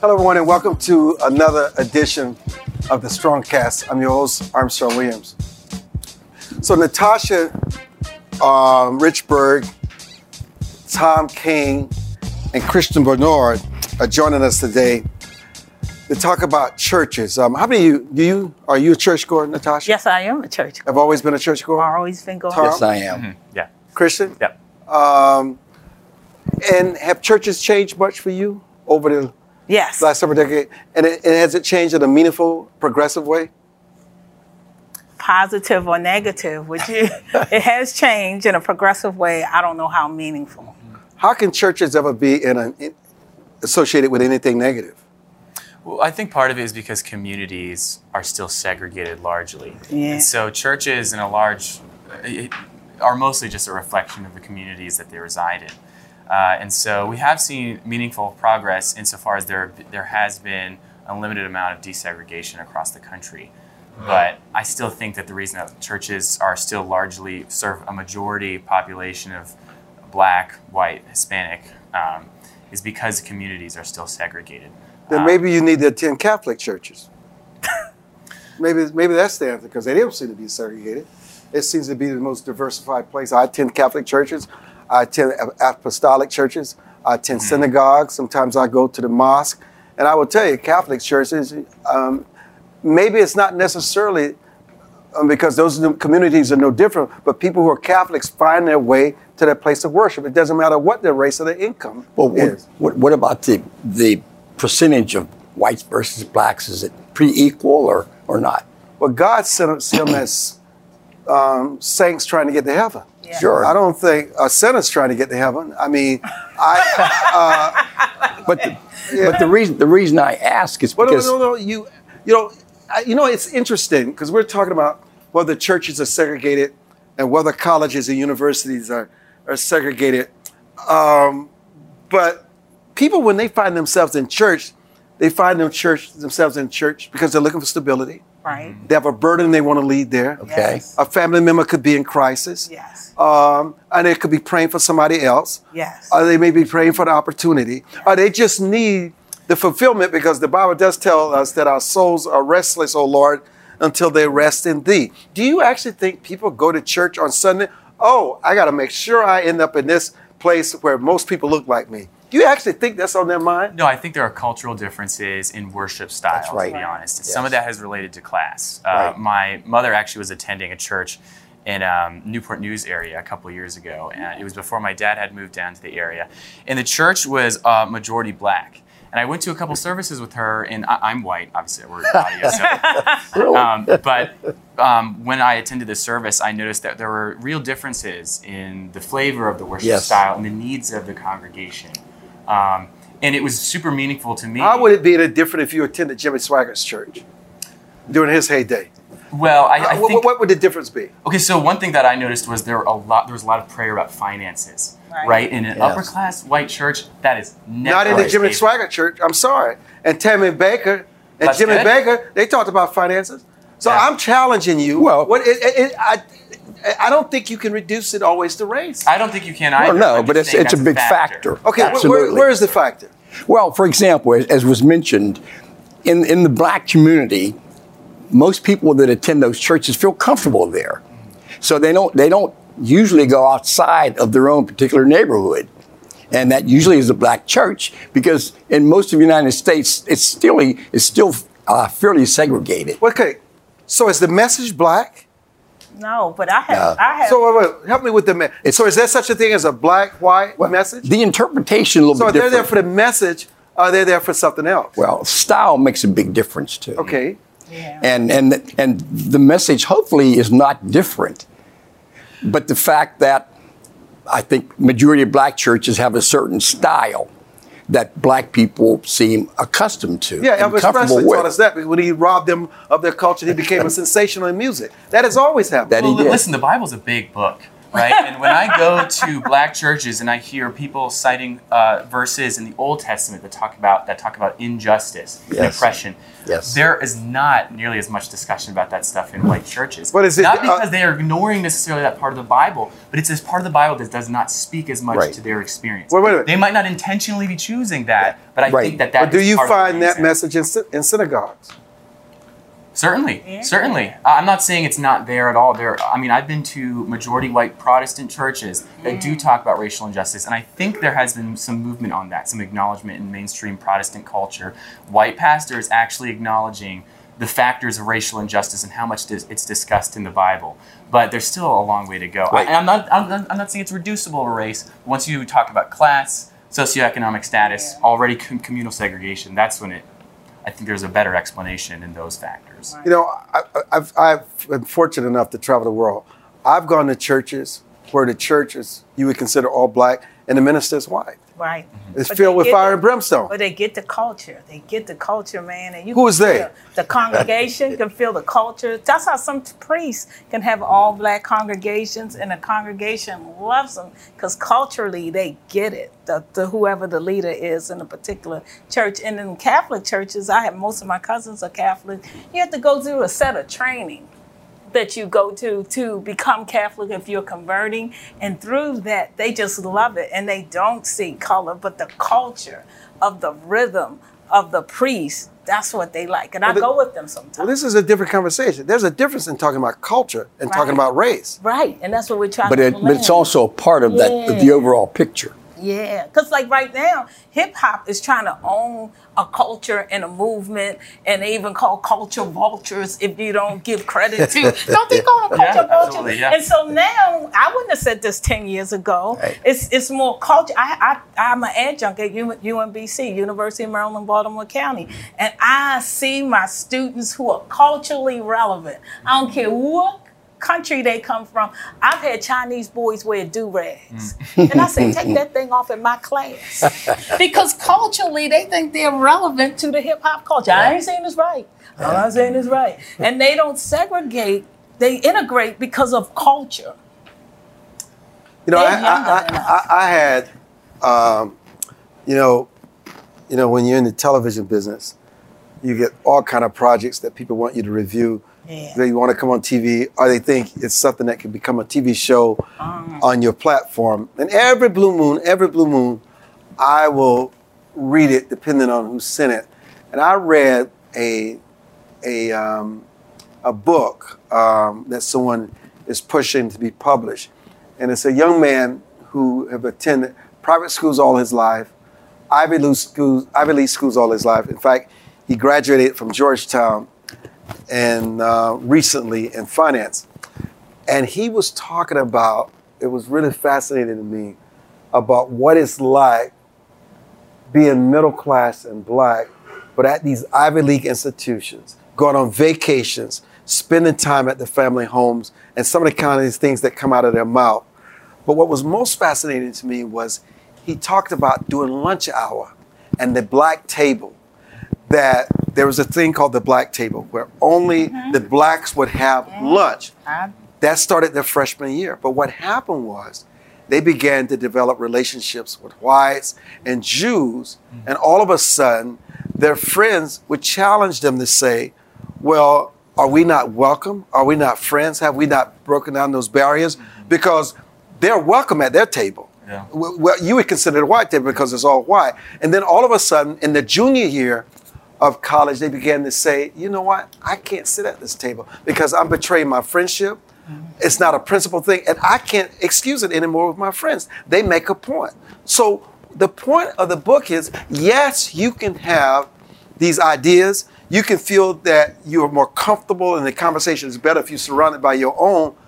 Hello, everyone, and welcome to another edition of the Strongcast. I'm your host, Armstrong Williams. So, Natasha um, Richburg, Tom King, and Christian Barnard are joining us today to talk about churches. Um, how many of you, do you, are you a churchgoer, Natasha? Yes, I am a church. Have always been a churchgoer? I've always been going. Tom? Yes, I am. Yeah. Christian? Yep. Um, and have churches changed much for you over the Yes. last several decades? And, it, and has it changed in a meaningful, progressive way? Positive or negative, which it, it has changed in a progressive way. I don't know how meaningful. How can churches ever be in a, in, associated with anything negative? Well, I think part of it is because communities are still segregated largely. Yeah. And so churches in a large it, are mostly just a reflection of the communities that they reside in. Uh, and so we have seen meaningful progress insofar as there, there has been a limited amount of desegregation across the country. But I still think that the reason that churches are still largely serve a majority population of black, white, Hispanic um, is because communities are still segregated. Then Um, maybe you need to attend Catholic churches. maybe, maybe that's the answer because they don't seem to be segregated. It seems to be the most diversified place. I attend Catholic churches, I attend apostolic churches, I attend Mm-hmm. synagogues. Sometimes I go to the mosque. And I will tell you, Catholic churches, um, maybe it's not necessarily um, because those communities are no different, but people who are Catholics find their way to their place of worship. It doesn't matter what their race or their income Well, what, what, what about the the percentage of whites versus blacks? Is it pretty equal or, or not? Well, God sent us him as um, saints trying to get to heaven. Yeah. Sure. I don't think a sinner's trying to get to heaven. I mean, I, But the, but the reason the reason I ask is well, no, because no, no, you, you know, I, you know, it's interesting because we're talking about whether churches are segregated and whether colleges and universities are are segregated. Um, but people, when they find themselves in church, they find them church themselves in church because they're looking for stability. Right. They have a burden they want to lead there. okay, Yes. A family member could be in crisis. Yes. um, and they could be praying for somebody else. Yes. Or they may be praying for the opportunity. Or they just need the fulfillment because the Bible does tell us that our souls are restless, O Lord, until they rest in Thee. Do you actually think people go to church on Sunday? Oh, I got to make sure I end up in this place where most people look like me. Do you actually think that's on their mind? No, I think there are cultural differences in worship style, right. to be honest. Yes. Some of that has related to class. Uh, Right. My mother actually was attending a church in um, Newport News area a couple years ago, and it was before my dad had moved down to the area. And the church was uh, majority black. And I went to a couple services with her, and I, I'm white, obviously, we're audio, so um, but um, when I attended the service, I noticed that there were real differences in the flavor of the worship Yes. style and the needs of the congregation. Um, and it was super meaningful to me. How would it be any different if you attended Jimmy Swaggart's church during his heyday? well, I, I what, think what would the difference be? okay. So one thing that I noticed was there were a lot. There was a lot of prayer about finances, Right. right? In an Yes. upper class white church, that is never Not in the Jimmy table. Swaggart church. I'm sorry. And Tammy Bakker and That's Jimmy good. Bakker, they talked about finances. So Yeah. I'm challenging you. Well- what it, it, it, I, I don't think you can reduce it always to race. I don't think you can well, either. no, I'm but it's it's a big factor. okay, Absolutely. where, where is the factor? Well, for example, as, as was mentioned, in, in the black community, most people that attend those churches feel comfortable there. So they don't they don't usually go outside of their own particular neighborhood. And that usually is a black church because in most of the United States, it's still it's still uh, fairly segregated. Okay, so is the message black? No, but I have. No. I have. So wait, wait, help me with the message. So is there such a thing as a black white message? The interpretation a little So if bit they're there for the message, are they there for something else? well, style makes a big difference too. Okay. yeah. and and and the message hopefully is not different but the fact that i think majority of black churches have a certain style that black people seem accustomed to Yeah, and Elvis Presley with. taught us that when he robbed them of their culture, he became a sensational in music. That has always happened. That he did. listen, the Bible's a big book. Right? and when I go to black churches and I hear people citing uh, verses in the Old Testament that talk about that talk about injustice and oppression, Yes. there is not nearly as much discussion about that stuff in white churches. What is it, Not uh, because they are ignoring necessarily that part of the Bible, but it's this part of the Bible that does not speak as much Right. to their experience. Wait, wait a minute. They might not intentionally be choosing that, but I Right. think that that But do is you part find that reason. message in, in synagogues? Certainly, Yeah. certainly. Uh, I'm not saying it's not there at all. There, I mean, I've been to majority white Protestant churches that do talk about racial injustice, and I think there has been some movement on that, some acknowledgement in mainstream Protestant culture. White pastors actually acknowledging the factors of racial injustice and how much it's discussed in the Bible. But there's still a long way to go. I, Right. and I'm not, I'm not, I'm not saying it's reducible to race. Once you talk about class, socioeconomic status, Yeah. already com- communal segregation, that's when it. I think there's a better explanation in those factors. You know, I, I've been fortunate enough to travel the world. I've gone to churches where the churches you would consider all black and the minister is white. Right. It's But filled with fire the- and brimstone. But they get the culture. They get the culture, man. And you Who is they? The congregation can feel the culture. That's how some priests can have all black congregations, and the congregation loves them because culturally they get it. The, the whoever the leader is in a particular church. And in Catholic churches, I have most of my cousins are Catholic. You have to go through a set of training that you go to to become Catholic if you're converting. And through that, they just love it and they don't see color, but the culture of the rhythm of the priest, that's what they like. And I the- go with them sometimes. Well, this is a different conversation. There's a difference in talking about culture and talking about race. right. And that's what we're trying But, to it, but it's also a part of that of the overall picture. Yeah, because like right now, hip hop is trying to own a culture and a movement, and they even call culture vultures if you don't give credit to. don't they call them Yeah, culture vultures? yeah. And so now, I wouldn't have said this ten years ago. Right. It's it's more culture. I, I I'm an adjunct at U- UMBC, University of Maryland, Baltimore County, and I see my students who are culturally relevant. I don't care what country they come from. I've had Chinese boys wear do rags. Mm. And I say, take that thing off in my class. because culturally, they think they're relevant to the hip hop culture. I ain't saying this right. All I'm not saying this right. And they don't segregate, they integrate because of culture. You know, I, I, I. I, I had, um, you know, you know, when you're in the television business, you get all kind of projects that people want you to review. Yeah. They want to come on TV, or they think it's something that can become a TV show Uh-huh. on your platform. And every blue moon, every blue moon, I will read it depending on who sent it. And I read a a um, a book um, that someone is pushing to be published, and it's a young man who have attended private schools all his life, Ivy League schools, Ivy League schools all his life. In fact, he graduated from Georgetown and uh, recently in finance, and he was talking about. It was really fascinating to me about what it's like being middle class and black, but at these Ivy League institutions, going on vacations, spending time at the family homes, and some of the kind of these things that come out of their mouth. But what was most fascinating to me was he talked about doing lunch hour and the black table. That there was a thing called the black table where only mm-hmm. the blacks would have lunch. That started their freshman year. But what happened was they began to develop relationships with whites and Jews. Mm. And all of a sudden, their friends would challenge them to say, Well, are we not welcome? Are we not friends? Have we not broken down those barriers? Mm-hmm. Because they're welcome at their table. Yeah. Well, well, you would consider it a white table because it's all white. And then all of a sudden, in the junior year of college, they began to say, you know what? I can't sit at this table because I'm betraying my friendship. Mm-hmm. It's not a principal thing, and I can't excuse it anymore with my friends. They make a point. So the point of the book is yes, you can have these ideas. You can feel that you're more comfortable and the conversation is better if you're surrounded by your own. Mm-hmm.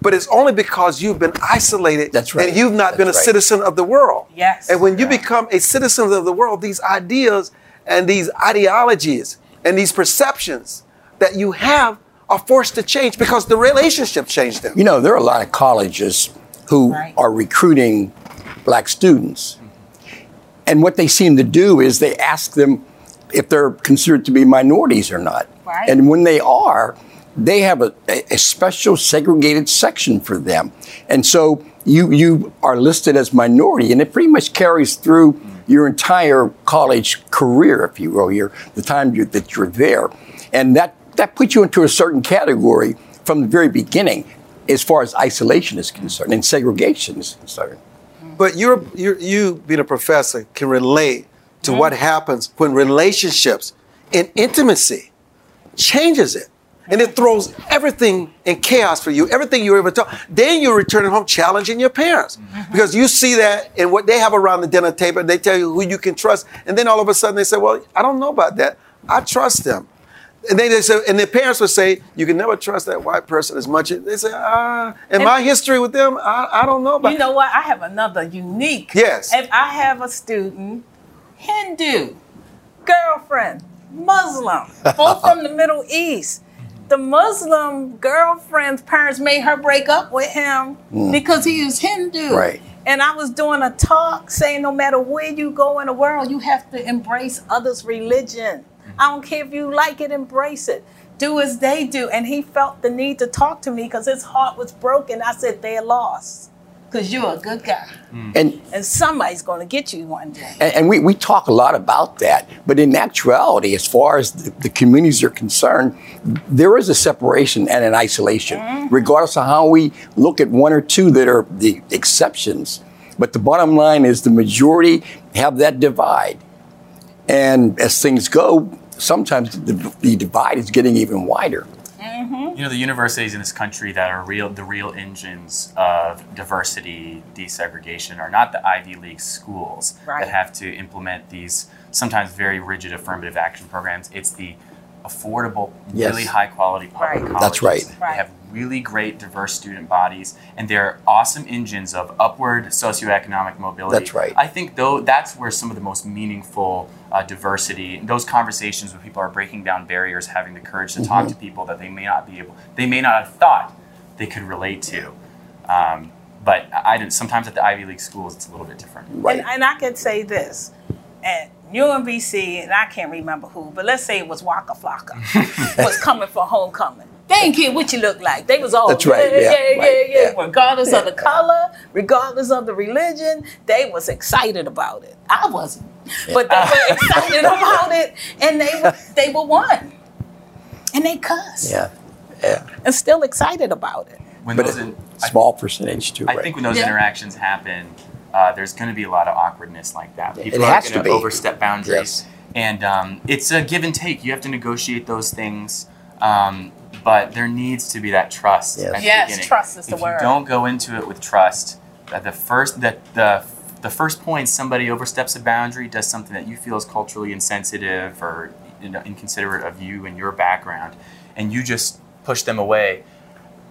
But it's only because you've been isolated That's right. and you've not been a right. citizen of the world. Yes. And when you Yeah. become a citizen of the world, these ideas and these ideologies and these perceptions that you have are forced to change because the relationship changed them. You know, there are a lot of colleges who Right. are recruiting black students. And what they seem to do is they ask them if they're considered to be minorities or not. Right. And when they are, they have a, a special segregated section for them. And so you, you are listed as minority, and it pretty much carries through your entire college career, if you will, your, the time you, that you're there. And that, that puts you into a certain category from the very beginning as far as isolation is concerned and segregation is concerned. But you're, you're, you, being a professor, can relate to what mm-hmm. happens when relationships and intimacy changes it. And it throws everything in chaos for you, everything you ever taught. Then you're returning home challenging your parents because you see that in what they have around the dinner table. They tell you who you can trust. And then all of a sudden they say, Well, I don't know about that. I trust them. And then they say, and their parents would say, You can never trust that white person as much. They say, Ah, in And- my history with them, I, I don't know about You know what? I have another unique. Yes. If I have a student, Hindu, girlfriend, Muslim, both from the Middle East. The Muslim girlfriend's parents made her break up with him hmm. because he is Hindu. Right. And I was doing a talk saying no matter where you go in the world, you have to embrace others' religion. Hmm. I don't care if you like it, embrace it. Do as they do. And he felt the need to talk to me because his heart was broken. I said, they're lost because you're a good guy. Mm. And And somebody's going to get you one day. And, and we, we talk a lot about that, but in actuality, as far as the, the communities are concerned, there is a separation and an isolation, mm-hmm. regardless of how we look at one or two that are the exceptions. But the bottom line is the majority have that divide. And as things go, sometimes the, the divide is getting even wider. Mm-hmm. You know, the universities in this country that are real, the real engines of diversity, desegregation, are not the Ivy League schools Right. that have to implement these sometimes very rigid affirmative action programs. It's the affordable, Yes. really high quality public Right. colleges. That's right. They Right. have really great diverse student bodies, and they're awesome engines of upward socioeconomic mobility. That's right. I think though that's where some of the most meaningful uh, diversity, those conversations where people are breaking down barriers, having the courage to talk to people that they may not be able, they may not have thought they could relate to. Um, but I didn't. Sometimes at the Ivy League schools, it's a little bit different. Right. And, and I could say this. At UMBC, and I can't remember who, but let's say it was Waka Flocka, was coming for homecoming. They didn't care what you look like. They was all That's right, yeah, yeah, yeah, right, yeah, yeah. yeah. Regardless of the color, regardless of the religion, they was excited about it. I wasn't, but they were excited about it, and they were they were one, and they cussed, Yeah. Yeah. and still excited about it. When But those a in, I- small percentage, too. I right? think when those Yeah. interactions happen, uh, there's going to be a lot of awkwardness like that. It People are has to going be. overstep boundaries, Yes. and um, it's a give and take. You have to negotiate those things, um, but there needs to be that trust. Yes. At the Yes, beginning. trust is the if word. you don't go into it with trust, that the first that the the first point somebody oversteps a boundary, does something that you feel is culturally insensitive or you know, inconsiderate of you and your background, and you just push them away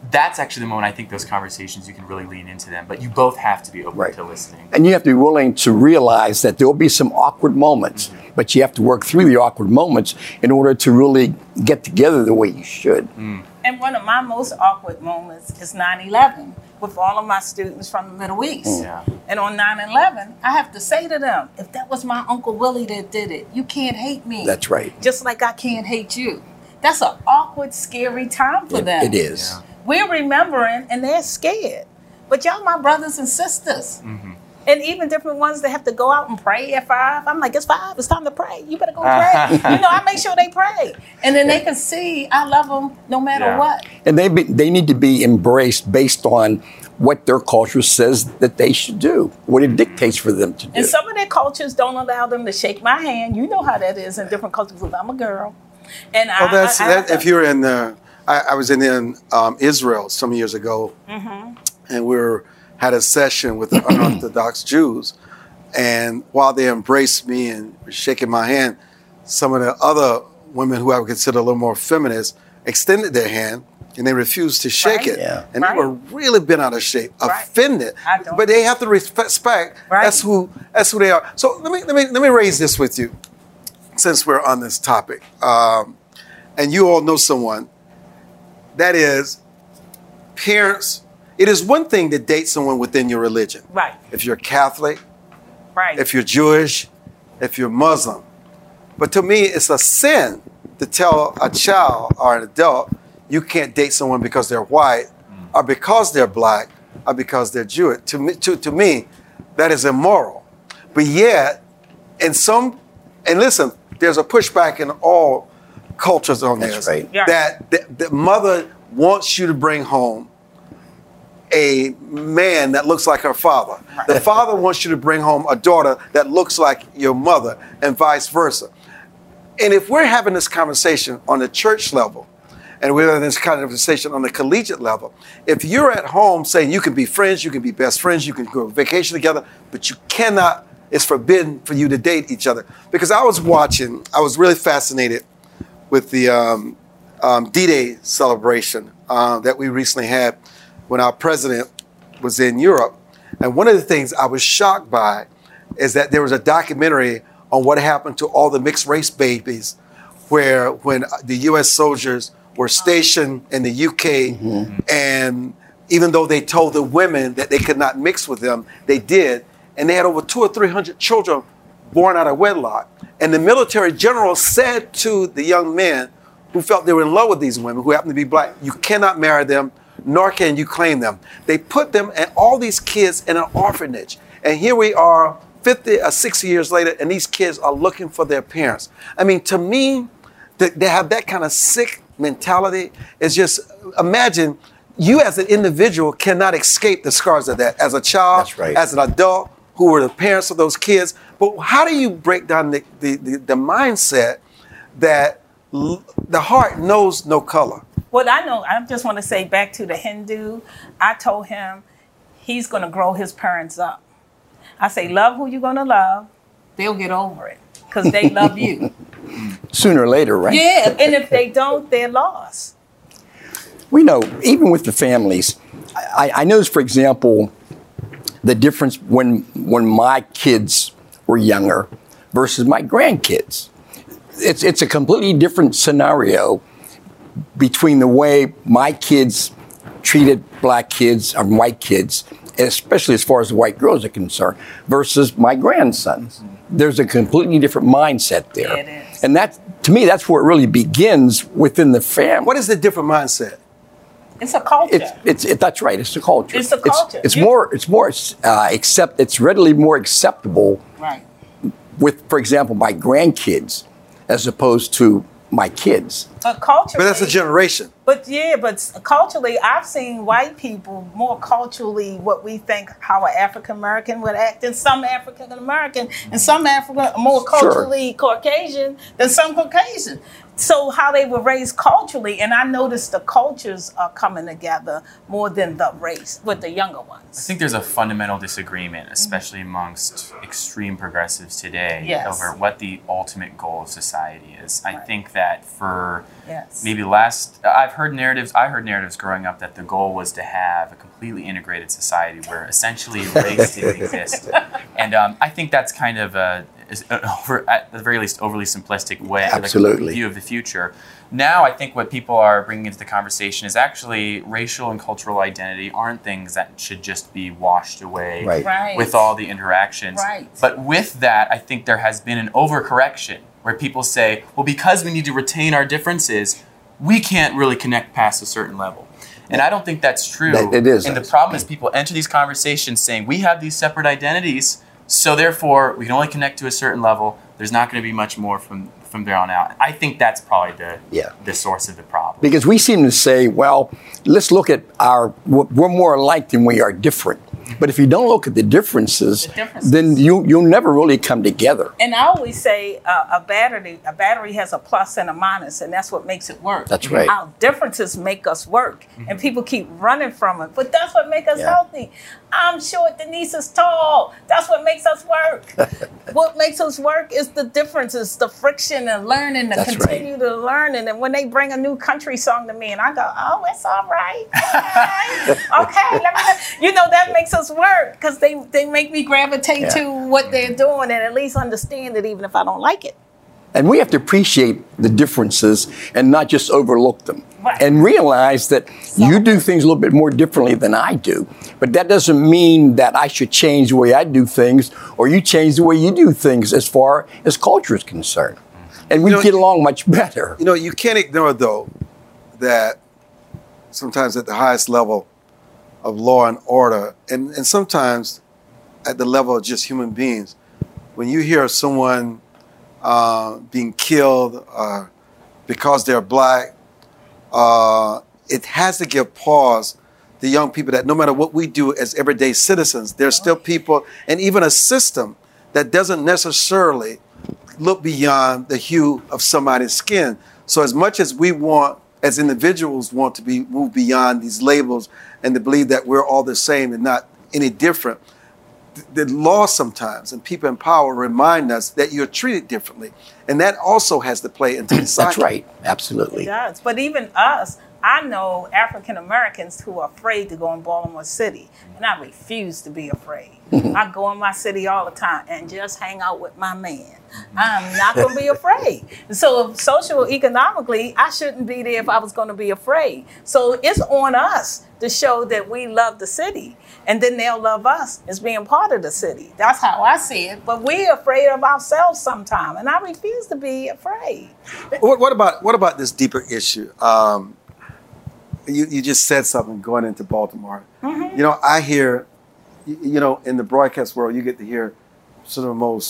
that's actually the moment I think those conversations you can really lean into them. But you both have to be open Right. to listening. And you have to be willing to realize that there will be some awkward moments, mm-hmm. but you have to work through the awkward moments in order to really get together the way you should. Mm. And one of my most awkward moments is 9 11 with all of my students from the Middle East. Mm. Yeah. And on 9 11, I have to say to them, if that was my Uncle Willie that did it, you can't hate me. That's right. Just like I can't hate you. That's an awkward, scary time for It- them. it is. Yeah. We're remembering and they're scared. But y'all, my brothers and sisters. Mm-hmm. And even different ones that have to go out and pray at five. I'm like, it's five. It's time to pray. You better go pray. you know, I make sure they pray. And then they can see I love them no matter Yeah. what. And they be, they need to be embraced based on what their culture says that they should do, what it dictates for them to do. And some of their cultures don't allow them to shake my hand. You know how that is in different cultures. I'm a girl, and I, Well, that's I- I that, have if you're in the. I, I was in, in um, Israel some years ago, and we were had a session with the unorthodox Jews, and while they embraced me and were shaking my hand, some of the other women who I would consider a little more feminist extended their hand. And they refused to shake Right. it, Yeah. and Right. they were really bent out of shape, Right. offended. But they have to respect. Right. That's who. That's who they are. So let me let me let me raise this with you, since we're on this topic. Um, and you all know someone that is parents it is one thing to date someone within your religion right, if you're catholic right. if you're jewish if you're muslim but to me it's a sin to tell a child or an adult you can't date someone because they're white, mm. or because they're black, or because they're Jewish. To me, to, to me, that is immoral. But yet, in some, and listen, there's a pushback in all cultures on That's this. right. Yeah. That the, the mother wants you to bring home a man that looks like her father. The father wants you to bring home a daughter that looks like your mother, and vice versa. And if we're having this conversation on the church level, and we're having this kind of conversation on the collegiate level, if you're at home saying you can be friends, you can be best friends, you can go on vacation together, but you cannot, it's forbidden for you to date each other. Because I was watching, I was really fascinated with the um, um, D-Day celebration uh, that we recently had when our president was in Europe. And one of the things I was shocked by is that there was a documentary on what happened to all the mixed race babies, where when the U.S. soldiers were stationed in the UK, and even though they told the women that they could not mix with them, they did, and they had over two or three hundred children born out of wedlock. And the military general said to the young men who felt they were in love with these women, who happened to be black, you cannot marry them, nor can you claim them. They put them and all these kids in an orphanage. And here we are 50 uh, or 60 years later, and these kids are looking for their parents. I mean, to me, that they have that kind of sick mentality is just imagine you as an individual cannot escape the scars of that as a child, right. as an adult who were the parents of those kids. But how do you break down the, the, the, the mindset that l- the heart knows no color? Well, I know, I just want to say back to the Hindu. I told him he's going to grow his parents up. I say, love who you're going to love. They'll get over it because they love you. Sooner or later, right? yeah, and if they don't, they're lost. We know, even with the families, I, I noticed, for example, the difference when when my kids were younger versus my grandkids. It's it's a completely different scenario between the way my kids treated black kids and white kids, especially as far as the white girls are concerned, versus my grandsons. There's a completely different mindset there. Yeah, it is. And that to me, that's where it really begins within the family. What is the different mindset? It's a culture. It's it's it, that's right. It's a culture. It's the culture. It's, You- more it's more uh, accept. It's readily more acceptable right. with, for example, my grandkids as opposed to my kids. But culturally, But that's a generation. But yeah, but culturally, I've seen white people more culturally what we think how an African American would act than some African American, and some African more culturally Caucasian than some Caucasian. So how they were raised culturally, and I noticed the cultures are coming together more than the race with the younger ones. I think there's a fundamental disagreement, especially amongst extreme progressives today, Yes. over what the ultimate goal of society is. I think that for Yes. maybe last, I've heard narratives, I heard narratives growing up that the goal was to have a completely integrated society where essentially race didn't exist. And um, I think that's kind of a, is uh, over, at the very least, overly simplistic way, like, Absolutely. view of the future. Now, I think what people are bringing into the conversation is actually racial and cultural identity aren't things that should just be washed away Right. Right. with all the interactions. Right. But with that, I think there has been an overcorrection where people say, well, because we need to retain our differences, we can't really connect past a certain level. And I don't think that's true. That- it is. And the problem is people enter these conversations saying, we have these separate identities, so therefore we can only connect to a certain level. There's not going to be much more from, from there on out. I think that's probably the, Yeah. the source of the problem. Because we seem to say, well, let's look at our, we're more alike than we are different. But if you don't look at the differences, The differences. then you, you'll never really come together. And I always say uh, a battery, a battery has a plus and a minus, and that's what makes it work. That's right. Our differences make us work, and people keep running from it. But that's what makes us Yeah. healthy. I'm short, Denise is tall. That's what makes us work. what makes us work is the differences, the friction and learning, to That's right. continue to learn. And when they bring a new country song to me, and I go, "Oh, it's all right, okay, okay." Let me, you know, that makes us work because they they make me gravitate Yeah. to what they're doing and at least understand it, even if I don't like it. And we have to appreciate the differences and not just overlook them. Right. And realize that you do things a little bit more differently than I do. But that doesn't mean that I should change the way I do things or you change the way you do things as far as culture is concerned. And we You know, get along much better. You know, you can't ignore though that sometimes at the highest level of law and order, and, and sometimes at the level of just human beings. When you hear someone uh, being killed uh, because they're black, uh, it has to give pause to young people that no matter what we do as everyday citizens, there's still people and even a system that doesn't necessarily look beyond the hue of somebody's skin. So as much as we want, as individuals, want to be moved beyond these labels and to believe that we're all the same and not any different, the law sometimes and people in power remind us that you're treated differently, and that also has to play into the That's right. Absolutely. It does. But even us, I know African Americans who are afraid to go in Baltimore City, and I refuse to be afraid. I go in my city all the time and just hang out with my man. I'm not going to be afraid. So, social economically, I shouldn't be there if I was going to be afraid. So, it's on us to show that we love the city, and then they'll love us as being part of the city. That's how I see it. But we're afraid of ourselves sometimes, and I refuse to be afraid. What, what about what about this deeper issue? Um, you, you just said something going into Baltimore. You know, I hear, you you know, in the broadcast world, you get to hear some of the most